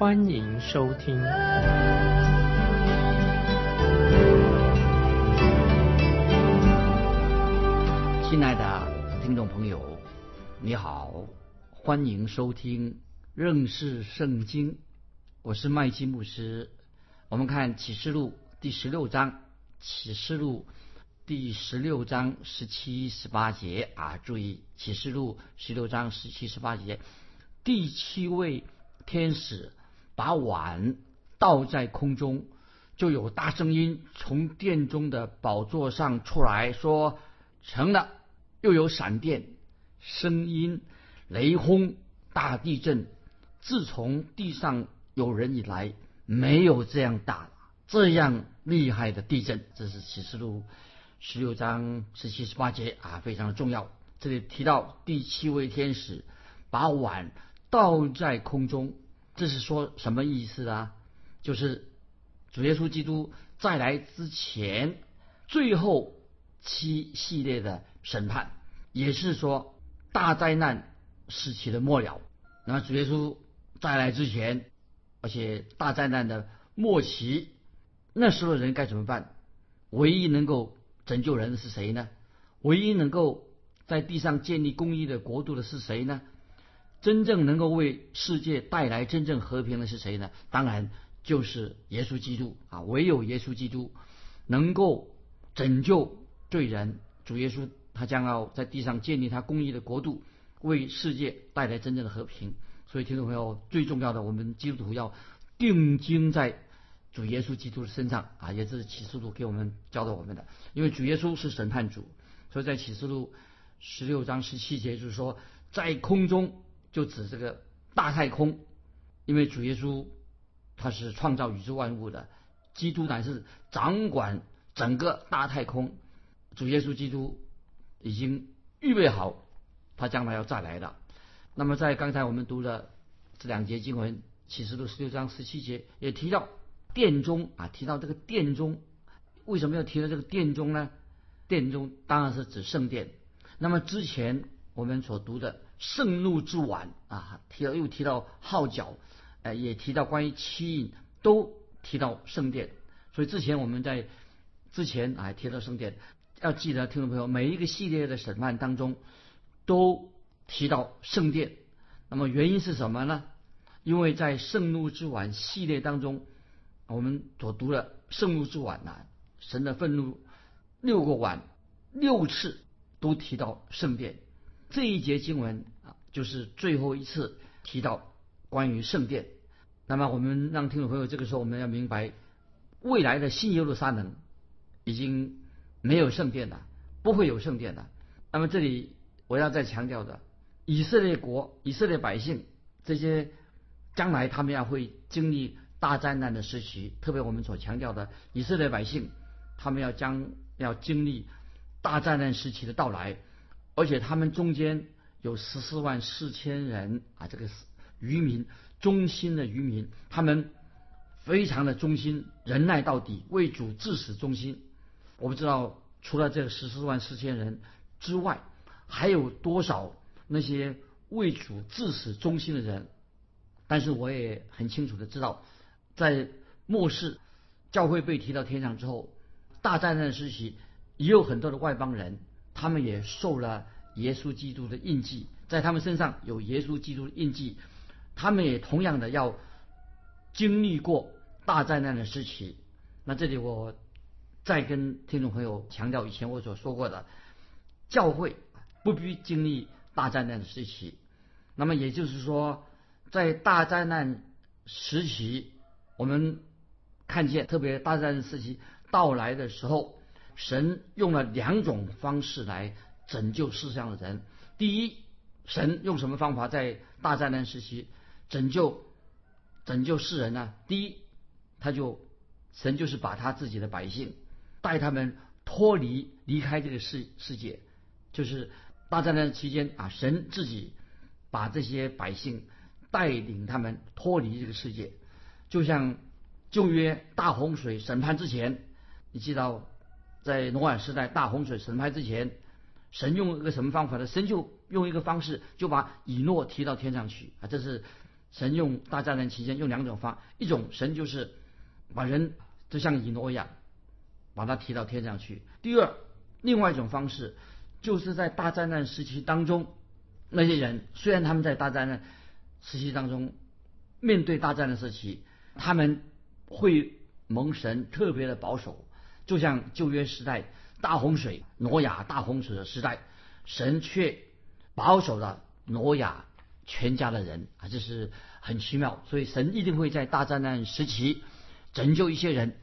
欢迎收听。亲爱的听众朋友，你好，欢迎收听认识圣经。我是麦基牧师。我们看启示录第十六章，启示录。第十六章十七、十八节啊，注意启示录十六章十七、十八节，第七位天使把碗倒在空中，就有大声音从殿中的宝座上出来说：“成了。”又有闪电、声音、雷轰、大地震。自从地上有人以来，没有这样大、这样厉害的地震。这是启示录。十六章十七十八节啊，非常的重要。这里提到第七位天使把碗倒在空中，这是说什么意思啊？就是主耶稣基督再来之前最后七系列的审判，也是说大灾难时期的末了。那么主耶稣再来之前，而且大灾难的末期，那时候人该怎么办？唯一能够拯救人的是谁呢？唯一能够在地上建立公义的国度的是谁呢？真正能够为世界带来真正和平的是谁呢？当然就是耶稣基督啊！唯有耶稣基督能够拯救罪人。主耶稣他将要在地上建立他公义的国度，为世界带来真正的和平。所以，听众朋友，最重要的，我们基督徒要定睛在。主耶稣基督的身上啊，也是启示录给我们教导我们的。因为主耶稣是审判主，所以在启示录十六章十七节就是说，在空中就指这个大太空，因为主耶稣他是创造宇宙万物的，基督乃是掌管整个大太空。主耶稣基督已经预备好，他将来要再来的。那么在刚才我们读的这两节经文，启示录十六章十七节也提到。殿中啊，提到这个殿中，为什么要提到这个殿中呢？殿中当然是指圣殿。那么之前我们所读的圣怒之碗啊，提到又提到号角，呃，也提到关于七印，都提到圣殿。所以之前我们在之前啊提到圣殿，要记得听众朋友，每一个系列的审判当中都提到圣殿。那么原因是什么呢？因为在圣怒之碗系列当中。我们所读的圣怒之碗呐，神的愤怒六个碗六次都提到圣殿，这一节经文啊，就是最后一次提到关于圣殿。那么我们让听众朋友这个时候我们要明白，未来的新耶路撒冷已经没有圣殿了，不会有圣殿了。那么这里我要再强调的，以色列国、以色列百姓这些将来他们要会经历。大灾难的时期，特别我们所强调的以色列百姓，他们要将要经历大灾难时期的到来，而且他们中间有十四万四千人啊，这个是渔民忠心的渔民，他们非常的忠心，忍耐到底，为主至死忠心。我不知道除了这十四万四千人之外，还有多少那些为主至死忠心的人，但是我也很清楚的知道。在末世，教会被提到天上之后，大灾难时期，也有很多的外邦人，他们也受了耶稣基督的印记，在他们身上有耶稣基督的印记，他们也同样的要经历过大灾难的时期。那这里我再跟听众朋友强调以前我所说过的，教会不必经历大灾难的时期。那么也就是说，在大灾难时期。我们看见，特别大灾难时期到来的时候，神用了两种方式来拯救世上的人。第一，神用什么方法在大灾难时期拯救拯救世人呢？第一，他就神就是把他自己的百姓带他们脱离离开这个世世界，就是大灾难期间啊，神自己把这些百姓带领他们脱离这个世界，就像旧约大洪水审判之前，你记得在挪亚时代大洪水审判之前，神用一个什么方法呢？神就用一个方式就把以诺提到天上去啊，这是。神用大灾难期间用两种方，一种神就是把人就像以诺一样，把他提到天上去。第二，另外一种方式就是在大灾难时期当中，那些人虽然他们在大灾难时期当中面对大灾难时期，他们会蒙神特别的保守，就像旧约时代大洪水、挪亚大洪水的时代，神却保守了挪亚。全家的人啊，这是很奇妙，所以神一定会在大灾难时期拯救一些人。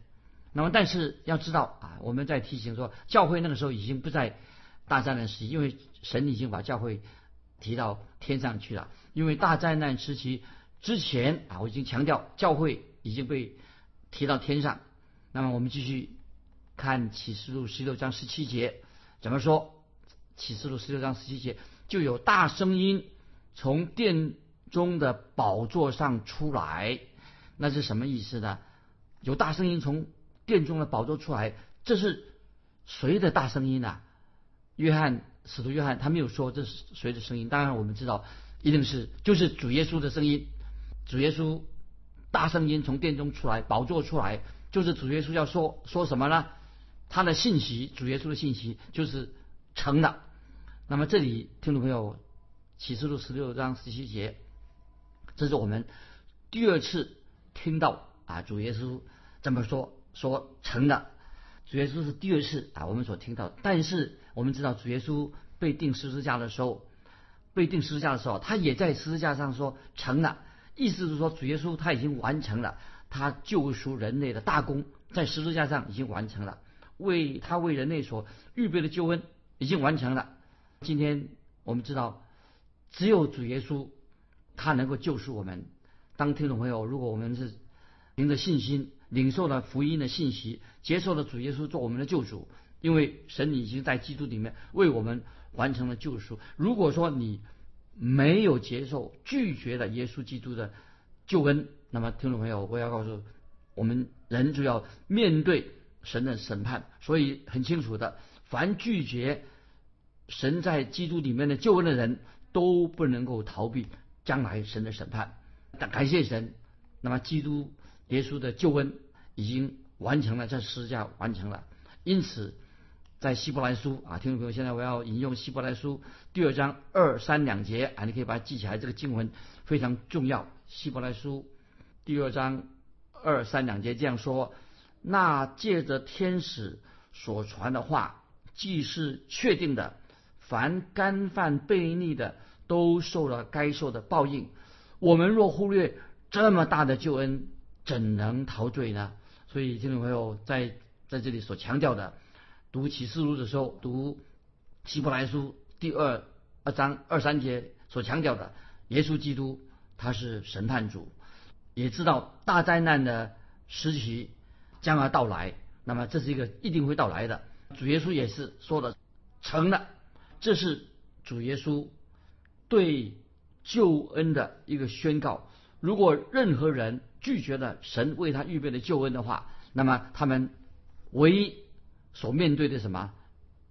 那么，但是要知道啊，我们在提醒说，教会那个时候已经不在大灾难时期，因为神已经把教会提到天上去了。因为大灾难时期之前啊，我已经强调教会已经被提到天上。那么，我们继续看启示录十六章十七节怎么说？启示录十六章十七节就有大声音。从殿中的宝座上出来，那是什么意思呢？有大声音从殿中的宝座出来，这是谁的大声音呢？约翰使徒约翰他没有说这是谁的声音，当然我们知道一定是就是主耶稣的声音。主耶稣大声音从殿中出来，宝座出来，就是主耶稣要说说什么呢？他的信息，主耶稣的信息就是成的。那么这里听众朋友。启示录十六章十七节，这是我们第二次听到啊，主耶稣这么说说成了。主耶稣是第二次啊，我们所听到。但是我们知道，主耶稣被钉十字架的时候，被钉十字架的时候，他也在十字架上说成了，意思是说主耶稣他已经完成了他救赎人类的大功，在十字架上已经完成了，为他为人类所预备的救恩已经完成了。今天我们知道。只有主耶稣，他能够救赎我们。当听众朋友，如果我们是凭着信心领受了福音的信息，接受了主耶稣做我们的救主，因为神已经在基督里面为我们完成了救赎。如果说你没有接受、拒绝了耶稣基督的救恩，那么听众朋友，我要告诉我们，人就要面对神的审判。所以很清楚的，凡拒绝神在基督里面的救恩的人。都不能够逃避将来神的审判。但感谢神，那么基督耶稣的救恩已经完成了，在十字架完成了。因此，在希伯来书啊，听众朋友，现在我要引用希伯来书第二章二三两节啊，你可以把它记起来，这个经文非常重要。希伯来书第二章二三两节这样说：那借着天使所传的话，既是确定的，凡干犯悖逆的。都受了该受的报应。我们若忽略这么大的救恩，怎能逃罪呢？所以，听众朋友在在这里所强调的，读启示录的时候，读希伯来书第二二章二三节所强调的，耶稣基督他是审判主，也知道大灾难的时期将要到来。那么，这是一个一定会到来的。主耶稣也是说的成了，这是主耶稣。对救恩的一个宣告。如果任何人拒绝了神为他预备的救恩的话，那么他们唯一所面对的什么，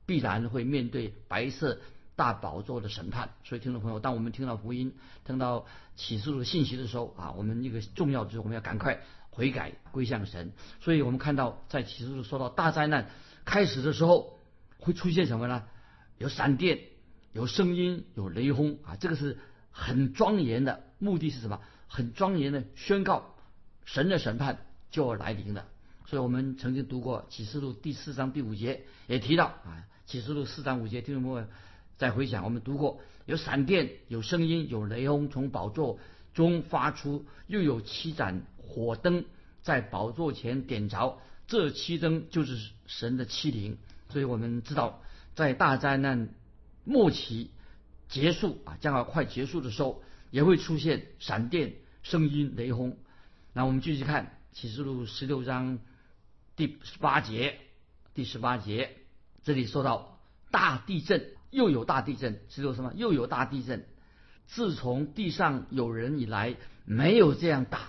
必然会面对白色大宝座的审判。所以，听众朋友，当我们听到福音、听到启示的信息的时候啊，我们一个重要就是我们要赶快悔改归向神。所以我们看到在启示录说到大灾难开始的时候会出现什么呢？有闪电。有声音，有雷轰啊！这个是很庄严的，目的是什么？很庄严的宣告神的审判就要来临了。所以我们曾经读过启示录第四章第五节，也提到啊，启示录四章五节，听众朋友再回想，我们读过有闪电，有声音，有雷轰从宝座中发出，又有七盏火灯在宝座前点着，这七灯就是神的七灵。所以我们知道，在大灾难。末期结束啊，将要快结束的时候，也会出现闪电、声音、雷轰。那我们继续看启示录十六章第十八节，第十八节这里说到大地震，又有大地震，十六什么？又有大地震。自从地上有人以来，没有这样大、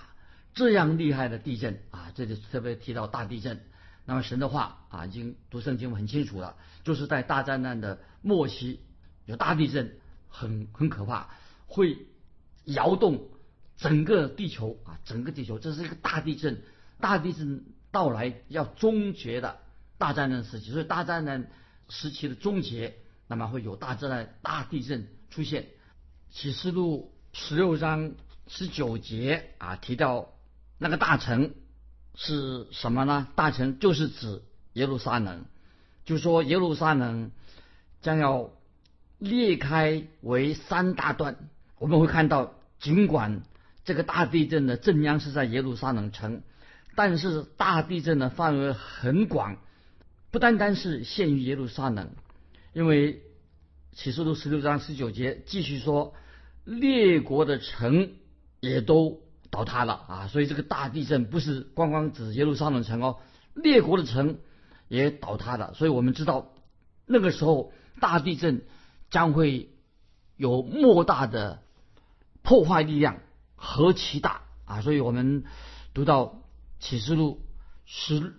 这样厉害的地震啊！这里特别提到大地震。那么神的话啊，已经读圣经很清楚了，就是在大灾难的末期有大地震，很很可怕，会摇动整个地球啊，整个地球，这是一个大地震。大地震到来要终结的大灾难时期，所以大灾难时期的终结，那么会有大灾难、大地震出现。启示录十六章十九节啊，提到那个大城。是什么呢？大城就是指耶路撒冷，就说耶路撒冷将要裂开为三大段。我们会看到，尽管这个大地震的震央是在耶路撒冷城，但是大地震的范围很广，不单单是限于耶路撒冷。因为启示录十六章十九节继续说，列国的城也都。倒塌了啊！所以这个大地震不是光光指耶路撒冷城哦，列国的城也倒塌了。所以我们知道那个时候大地震将会有莫大的破坏力量，何其大啊！所以我们读到启示录十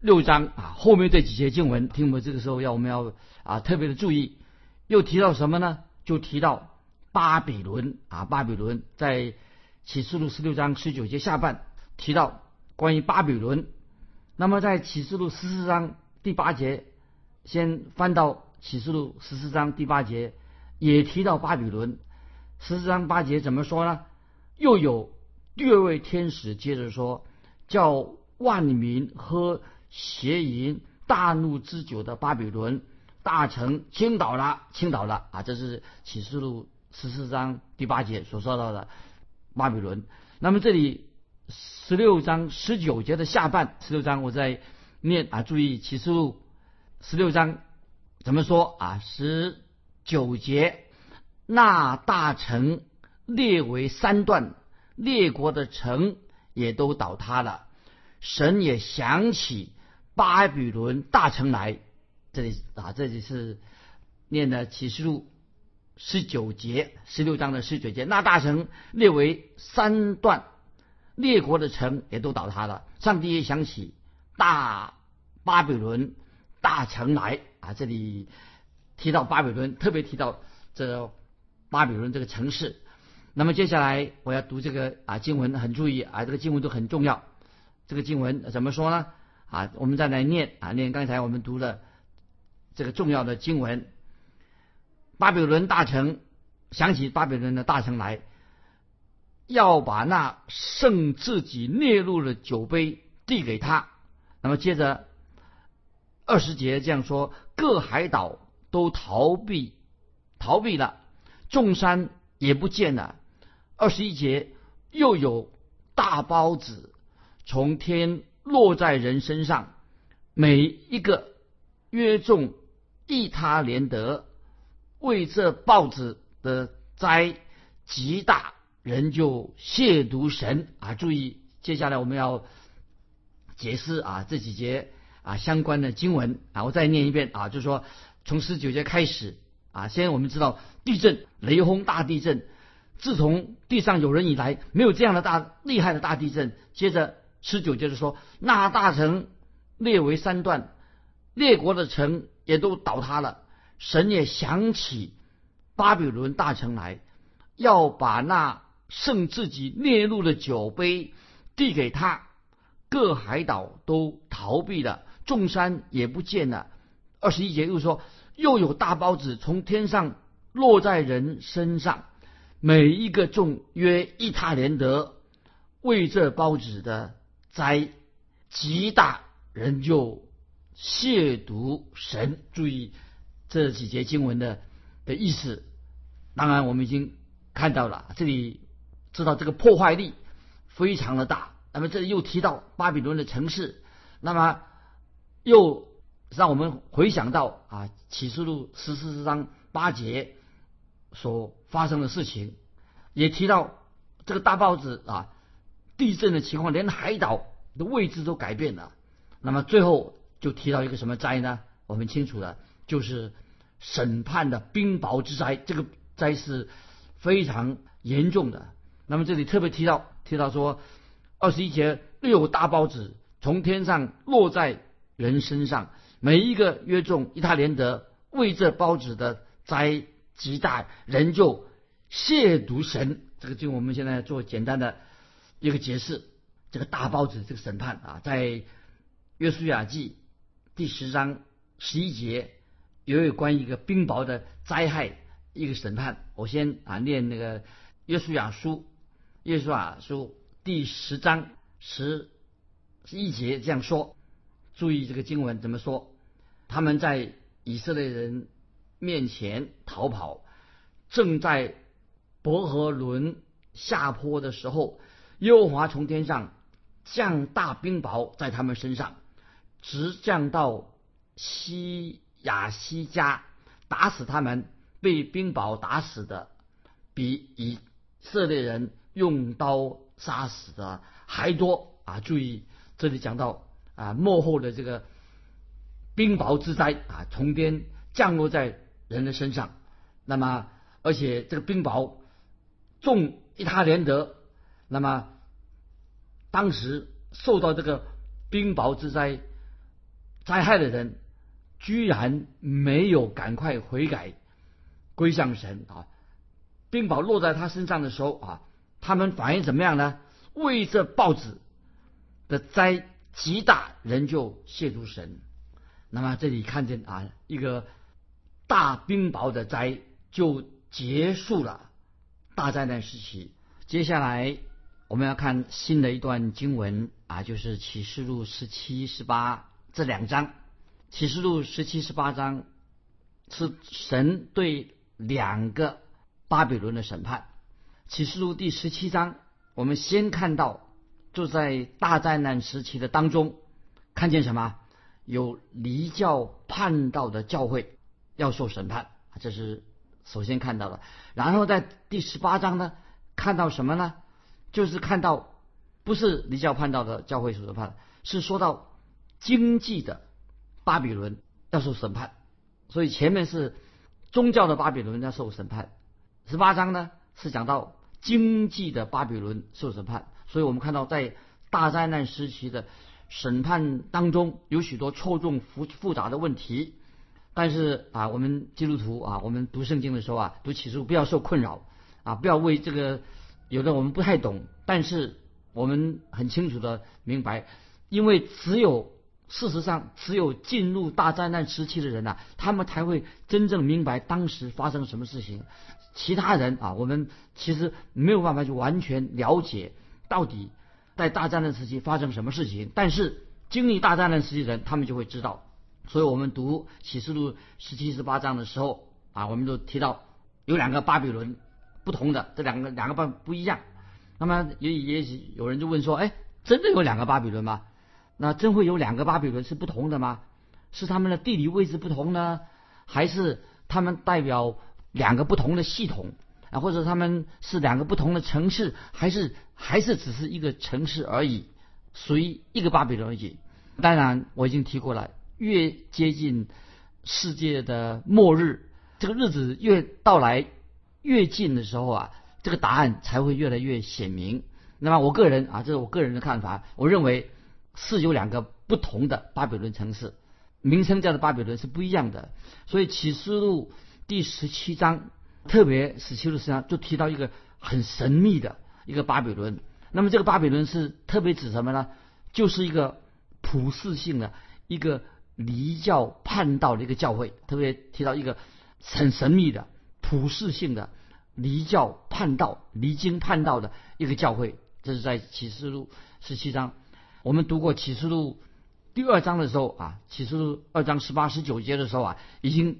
六章啊，后面这几节经文，听我们这个时候要我们要啊特别的注意，又提到什么呢？就提到巴比伦啊，巴比伦在。启示录十六章十九节下半提到关于巴比伦，那么在启示录十四章第八节，先翻到启示录十四章第八节，也提到巴比伦。十四章八节怎么说呢？又有第二位天使接着说，叫万民喝邪淫大怒之酒的巴比伦大城倾倒了，倾倒了啊！这是启示录十四章第八节所说到的。巴比伦，那么这里十六章十九节的下半，十六章我在念啊，注意启示录十六章怎么说啊？十九节，那大城列为三段，列国的城也都倒塌了，神也想起巴比伦大城来。这里啊，这里是念的启示录。十九节，十六章的十九节，那大城列为三段，列国的城也都倒塌了。上帝也想起大巴比伦大城来啊，这里提到巴比伦，特别提到这巴比伦这个城市。那么接下来我要读这个啊经文，很注意啊，这个经文都很重要。这个经文怎么说呢？啊，我们再来念啊，念刚才我们读的这个重要的经文。巴比伦大臣想起巴比伦的大臣来，要把那圣自己列入的酒杯递给他。那么接着二十节这样说：各海岛都逃避，逃避了；众山也不见了。二十一节又有大包子从天落在人身上，每一个约重一他连德。为这报纸的灾极大，人就亵渎神啊！注意，接下来我们要解释啊这几节啊相关的经文啊，我再念一遍啊，就是说从十九节开始啊，先我们知道地震、雷轰、大地震，自从地上有人以来，没有这样的大厉害的大地震。接着十九节就说，那大城列为三段，列国的城也都倒塌了。神也想起巴比伦大臣来，要把那圣自己列入的酒杯递给他，各海岛都逃避了，众山也不见了。二十一节又说，又有大包子从天上落在人身上，每一个重约一塔连德，为这包子的灾极大，人就亵渎神。注意。这几节经文的的意思，当然我们已经看到了，这里知道这个破坏力非常的大。那么这里又提到巴比伦的城市，那么又让我们回想到啊启示录十四章八节所发生的事情，也提到这个大报纸啊地震的情况，连海岛的位置都改变了。那么最后就提到一个什么灾呢？我们清楚的，就是审判的冰雹之灾。这个灾是非常严重的。那么这里特别提到提到说，二十一节六大包子从天上落在人身上，每一个约中一他连得为这包子的灾极大，人就亵渎神。这个就我们现在做简单的一个解释。这个大包子这个审判啊，在约书亚记第十章十一节有有关一个冰雹的灾害一个审判。我先啊念那个约书亚书。耶稣啊，书第十章十一节这样说：注意这个经文怎么说？他们在以色列人面前逃跑，正在伯和伦下坡的时候，耶和华从天上降大冰雹在他们身上，直降到西亚西家，打死他们。被冰雹打死的比以色列人。用刀杀死的还多啊！注意，这里讲到啊，幕后的这个冰雹之灾啊，从天降落在人的身上。那么，而且这个冰雹重一他连得。那么，当时受到这个冰雹之灾灾害的人，居然没有赶快悔改归向神啊！冰雹落在他身上的时候啊。他们反应怎么样呢？为这报纸的灾极大，人就亵渎神。那么这里看见啊，一个大冰雹的灾就结束了大灾难时期。接下来我们要看新的一段经文啊，就是启示录十七、十八这两章。启示录十七、十八章是神对两个巴比伦的审判。启示录第十七章，我们先看到，就在大灾难时期的当中，看见什么？有离教叛道的教会要受审判，这是首先看到的。然后在第十八章呢，看到什么呢？就是看到不是离教叛道的教会受审判，是说到经济的巴比伦要受审判。所以前面是宗教的巴比伦要受审判，十八章呢？是讲到经济的巴比伦受审判，所以我们看到在大灾难时期的审判当中有许多错综复复杂的问题，但是啊，我们基督徒啊，我们读圣经的时候啊，读启示录不要受困扰啊，不要为这个有的我们不太懂，但是我们很清楚的明白，因为只有事实上只有进入大灾难时期的人呐，他们才会真正明白当时发生什么事情。其他人啊，我们其实没有办法去完全了解到底在大战争时期发生什么事情。但是经历大战争时期的人，他们就会知道。所以我们读启示录十七、十八章的时候啊，我们都提到有两个巴比伦不同的，这两个两个不不一样。那么也也许有人就问说：哎，真的有两个巴比伦吗？那真会有两个巴比伦是不同的吗？是他们的地理位置不同呢，还是他们代表？两个不同的系统啊，或者他们是两个不同的城市，还是还是只是一个城市而已，属于一个巴比伦而已。当然，我已经提过了，越接近世界的末日，这个日子越到来越近的时候啊，这个答案才会越来越显明。那么，我个人啊，这是我个人的看法，我认为是有两个不同的巴比伦城市，名称叫做巴比伦是不一样的。所以启示录。第十七章，特别十七的十章就提到一个很神秘的一个巴比伦。那么这个巴比伦是特别指什么呢？就是一个普世性的一个离教叛道的一个教会。特别提到一个很神秘的普世性的离教叛道、离经叛道的一个教会。这是在启示录十七章。我们读过启示录第二章的时候啊，启示录二章十八、十九节的时候啊，已经。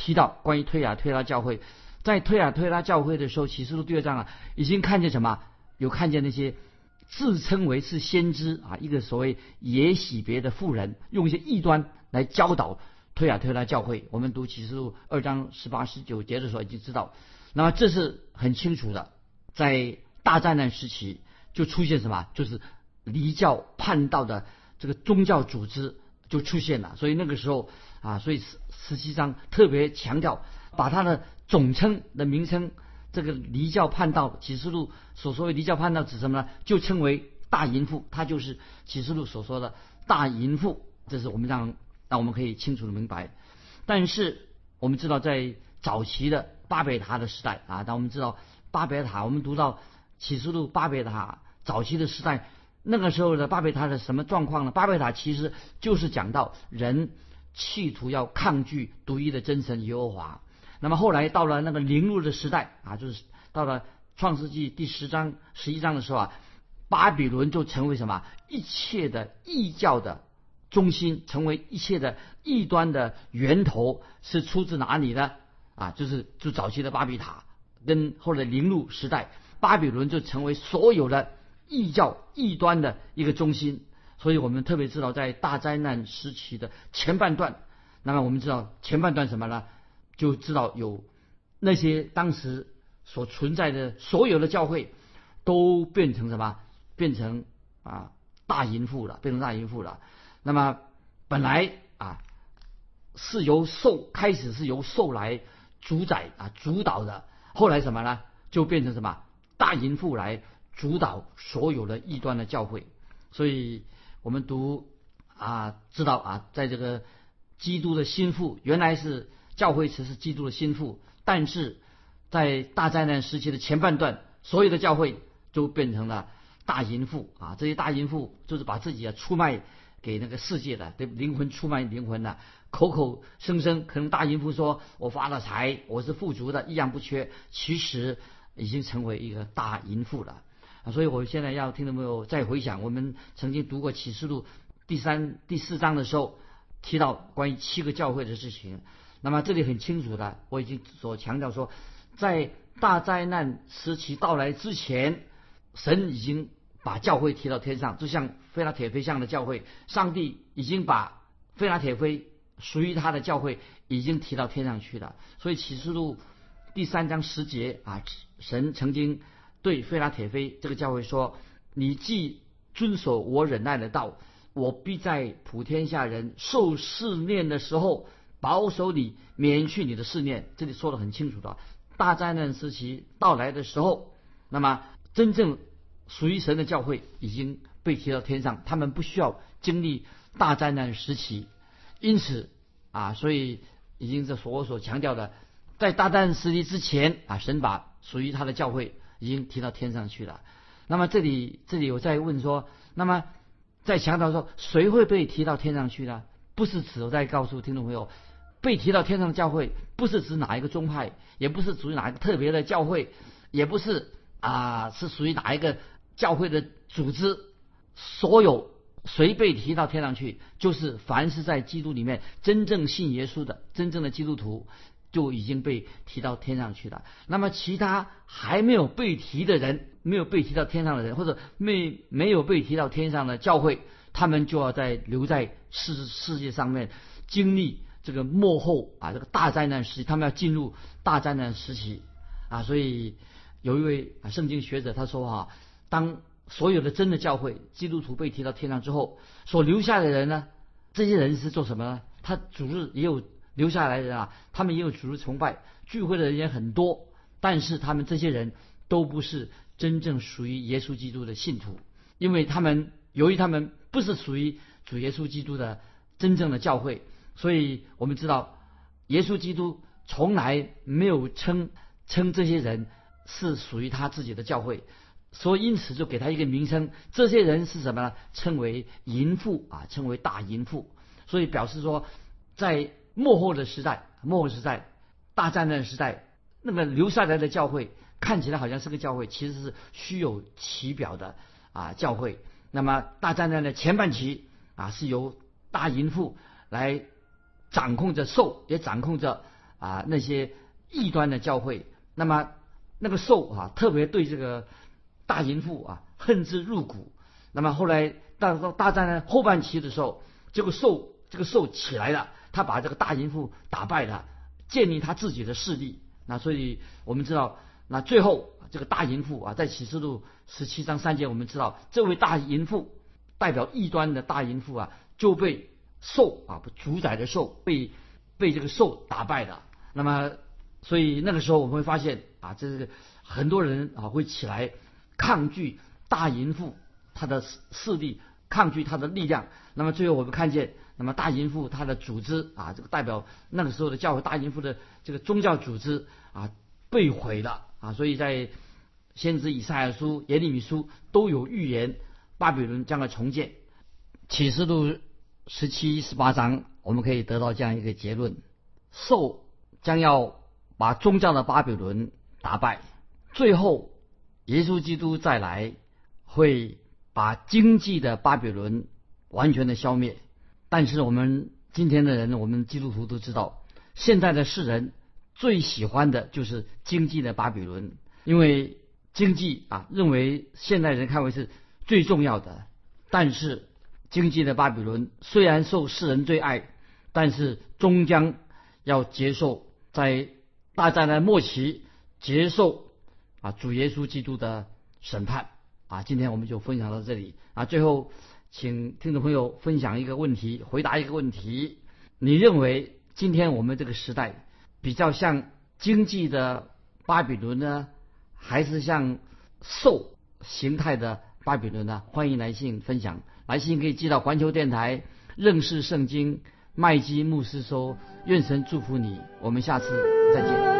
提到关于推亚推拉教会，在推亚推拉教会的时候，启示录第二章啊，已经看见什么？有看见那些自称为是先知啊，一个所谓也喜别的妇人，用一些异端来教导推亚推拉教会。我们读启示录二章十八十九节的时候已经知道，那么这是很清楚的，在大灾难时期就出现什么？就是离教叛道的这个宗教组织就出现了。所以那个时候啊，所以十十七章特别强调，把它的总称的名称，这个离教叛道启示录所说的离教叛道指什么呢？就称为大淫妇，它就是启示录所说的大淫妇。这是我们让让我们可以清楚的明白。但是我们知道，在早期的巴别塔的时代啊，当我们知道巴别塔，我们读到启示录巴别塔早期的时代，那个时候的巴别塔的什么状况呢？巴别塔其实就是讲到人企图要抗拒独一的真神耶和华。那么后来到了那个灵路的时代啊，就是到了创世纪第十章、十一章的时候啊，巴比伦就成为什么？一切的异教的中心，成为一切的异端的源头，是出自哪里呢？啊，就是就早期的巴比塔，跟后来灵路时代，巴比伦就成为所有的异教异端的一个中心。所以我们特别知道，在大灾难时期的前半段，那么我们知道前半段什么呢？就知道有那些当时所存在的所有的教会，都变成什么？变成啊大淫妇了，变成大淫妇了。那么本来啊是由兽开始是由兽来。主宰啊，主导的，后来什么呢？就变成什么大淫妇来主导所有的异端的教会。所以我们读啊，知道啊，在这个基督的心腹，原来是教会词是基督的心腹，但是在大灾难时期的前半段，所有的教会都变成了大淫妇啊。这些大淫妇就是把自己啊出卖给那个世界的，对灵魂出卖灵魂的。口口声声可能大淫妇说：“我发了财，我是富足的，一样不缺。”其实已经成为一个大淫妇了！所以我现在要听众朋友再回想，我们曾经读过启示录第三、第四章的时候，提到关于七个教会的事情。那么这里很清楚的，我已经所强调说，在大灾难时期到来之前，神已经把教会提到天上，就像菲拉铁菲像的教会，上帝已经把菲拉铁菲。属于他的教会已经提到天上去了，所以启示录第三章十节啊，神曾经对菲拉铁菲这个教会说：“你既遵守我忍耐的道，我必在普天下人受试炼的时候保守你，免去你的试炼。”这里说的很清楚的，大灾难时期到来的时候，那么真正属于神的教会已经被提到天上，他们不需要经历大灾难时期。因此啊，所以已经这所我所强调的，在大战时期之前啊，神把属于他的教会已经提到天上去了。那么这里这里我在问说，那么在强调说谁会被提到天上去呢？不是指我在告诉听众朋友，被提到天上的教会不是指哪一个宗派，也不是属于哪一个特别的教会，也不是啊是属于哪一个教会的组织，所有。谁被提到天上去，就是凡是在基督里面真正信耶稣的真正的基督徒，就已经被提到天上去了。那么其他还没有被提的人，没有被提到天上的人，或者没没有被提到天上的教会，他们就要在留在世世界上面经历这个幕后啊这个大灾难时期，他们要进入大灾难时期啊。所以有一位圣经学者他说啊，当。所有的真的教会基督徒被提到天上之后，所留下的人呢？这些人是做什么呢？他主日也有留下来的人啊，他们也有主日崇拜聚会的人也很多，但是他们这些人都不是真正属于耶稣基督的信徒，因为他们由于他们不是属于主耶稣基督的真正的教会，所以我们知道耶稣基督从来没有称称这些人是属于他自己的教会。所以，因此就给他一个名称，这些人是什么呢？称为淫妇啊，称为大淫妇。所以表示说，在末后的时代，末后时代，大战的时代，那么留下来的教会看起来好像是个教会，其实是虚有其表的啊教会。那么大战争的前半期啊，是由大淫妇来掌控着兽，也掌控着啊那些异端的教会。那么那个兽啊，特别对这个。大淫妇啊，恨之入骨。那么后来到到大战呢后半期的时候，这个兽这个兽起来了，他把这个大淫妇打败了，建立他自己的势力。那所以我们知道，那最后这个大淫妇啊，在启示录十七章三节，我们知道这位大淫妇代表异端的大淫妇啊，就被兽啊主宰的兽被被这个兽打败的。那么，所以那个时候我们会发现啊，这是很多人啊会起来抗拒大淫妇他的势力，抗拒他的力量。那么最后我们看见，那么大淫妇他的组织啊，这个代表那个时候的教会大淫妇的这个宗教组织啊被毁了啊。所以在先知以赛亚书、耶利米书都有预言，巴比伦将来重建。启示录十七、十八章，我们可以得到这样一个结论：兽将要把宗教的巴比伦打败，最后耶稣基督再来，会把经济的巴比伦完全的消灭。但是我们今天的人，我们基督徒都知道，现在的世人最喜欢的就是经济的巴比伦，因为。经济啊，认为现代人看为是最重要的。但是，经济的巴比伦虽然受世人最爱，但是终将要接受在大战的末期接受啊主耶稣基督的审判啊。今天我们就分享到这里啊。最后，请听众朋友分享一个问题，回答一个问题：你认为今天我们这个时代比较像经济的巴比伦呢？还是像兽形态的巴比伦呢？欢迎来信分享，来信可以寄到环球电台认识圣经麦基牧师说，愿神祝福你，我们下次再见。